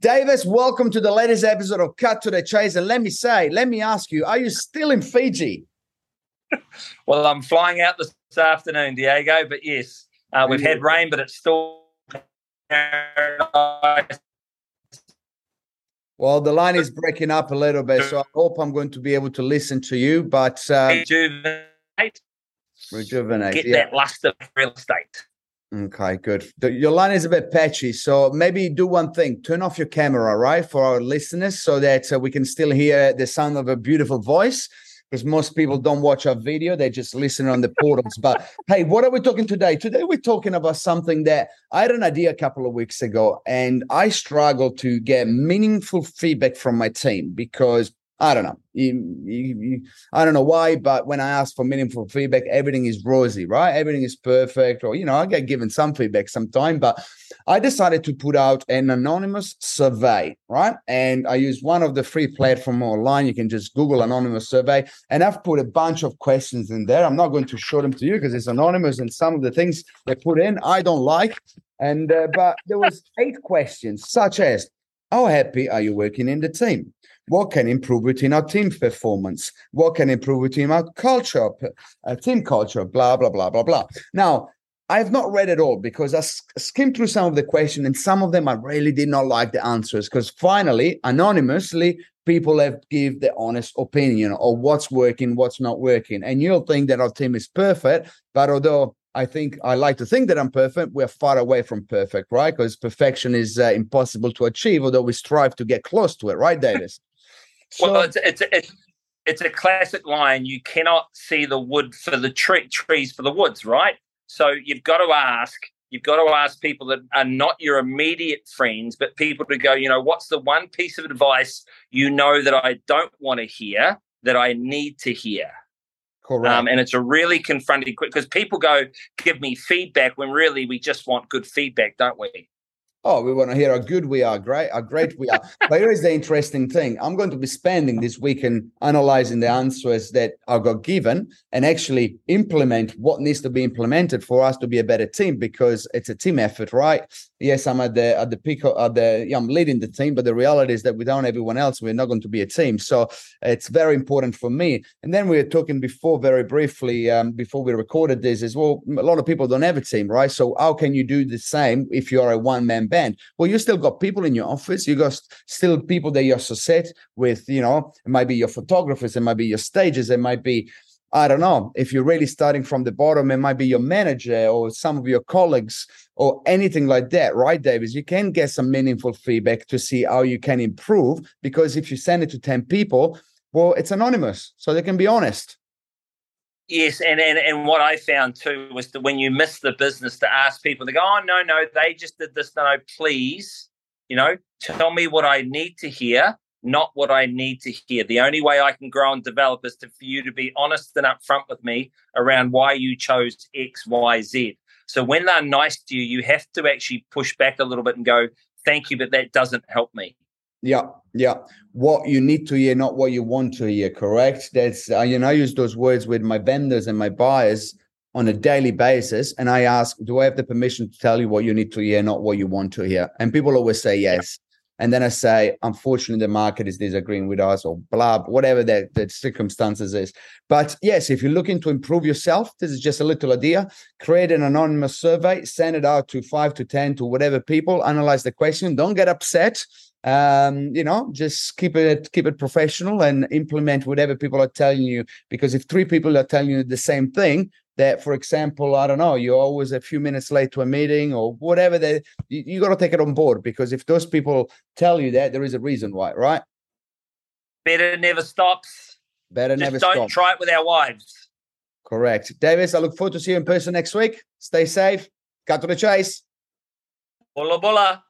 Davis, welcome to the latest episode of Cut to the Chase. And let me say, let me ask you, are you still in Fiji? well, I'm flying out this afternoon, Diego, but yes, uh, we've had rain, but it's still well, the line is breaking up a little bit, so I hope I'm going to be able to listen to you. But um, rejuvenate, rejuvenate, get yeah. that luster of real estate. Okay, good. Your line is a bit patchy, so maybe do one thing: turn off your camera, right, for our listeners, so that uh, we can still hear the sound of a beautiful voice. Because most people don't watch our video; they just listen on the portals. But hey, what are we talking today? Today we're talking about something that I had an idea a couple of weeks ago, and I struggled to get meaningful feedback from my team because I don't know. You, you, you, I don't know why, but when I ask for meaningful feedback, everything is rosy, right? Everything is perfect, or you know, I get given some feedback sometime. But I decided to put out an anonymous survey, right? And I use one of the free platform online. You can just Google anonymous survey, and I've put a bunch of questions in there. I'm not going to show them to you because it's anonymous, and some of the things they put in I don't like. And uh, but there was eight questions, such as, "How happy are you working in the team?" What can improve within our team performance what can improve within our culture uh, team culture blah blah blah blah blah now i've not read it all because i skimmed through some of the questions and some of them i really did not like the answers because finally anonymously people have give the honest opinion of what's working what's not working and you'll think that our team is perfect but although I think I like to think that I'm perfect. We're far away from perfect, right? Because perfection is uh, impossible to achieve, although we strive to get close to it, right, Davis? So, well, it's, it's, it's, it's a classic line. You cannot see the wood for the tree, trees for the woods, right? So you've got to ask, you've got to ask people that are not your immediate friends, but people to go, you know, what's the one piece of advice you know that I don't want to hear that I need to hear? Correct. Um, and it's a really confronting question because people go, give me feedback when really we just want good feedback, don't we? Oh, we want to hear how good we are, great, how great we are. but here is the interesting thing. I'm going to be spending this weekend analyzing the answers that I got given and actually implement what needs to be implemented for us to be a better team because it's a team effort, right? Yes, I'm at the at the peak of the yeah, I'm leading the team, but the reality is that without everyone else, we're not going to be a team. So it's very important for me. And then we were talking before very briefly um, before we recorded this as well. A lot of people don't have a team, right? So how can you do the same if you are a one man band. Well, you still got people in your office. You got still people that you associate with. You know, it might be your photographers, it might be your stages, it might be I don't know. If you're really starting from the bottom, it might be your manager or some of your colleagues or anything like that, right, Davis? You can get some meaningful feedback to see how you can improve because if you send it to 10 people, well, it's anonymous, so they can be honest. Yes, and, and and what I found too was that when you miss the business to ask people, they go, "Oh no, no, they just did this." No, please, you know, tell me what I need to hear, not what I need to hear. The only way I can grow and develop is to, for you to be honest and upfront with me around why you chose X, Y, Z. So when they're nice to you, you have to actually push back a little bit and go, "Thank you, but that doesn't help me." Yeah, yeah. What you need to hear, not what you want to hear. Correct. That's uh, you know I use those words with my vendors and my buyers on a daily basis, and I ask, do I have the permission to tell you what you need to hear, not what you want to hear? And people always say yes. And then I say, unfortunately, the market is disagreeing with us, or blah, whatever the, the circumstances is. But yes, if you're looking to improve yourself, this is just a little idea. Create an anonymous survey, send it out to five to 10 to whatever people, analyze the question. Don't get upset um, you know, just keep it keep it professional and implement whatever people are telling you. Because if three people are telling you the same thing, that for example, I don't know, you're always a few minutes late to a meeting or whatever, that you, you got to take it on board because if those people tell you that, there is a reason why, right? Better never stops. Better just never don't stop. try it with our wives. Correct. Davis, I look forward to see you in person next week. Stay safe. Cut to the chase. Bulla bulla.